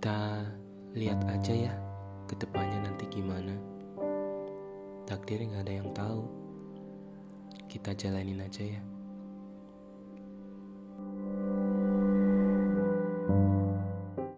Kita lihat aja ya ke depannya nanti gimana. Takdir nggak ada yang tahu. Kita jalanin aja ya.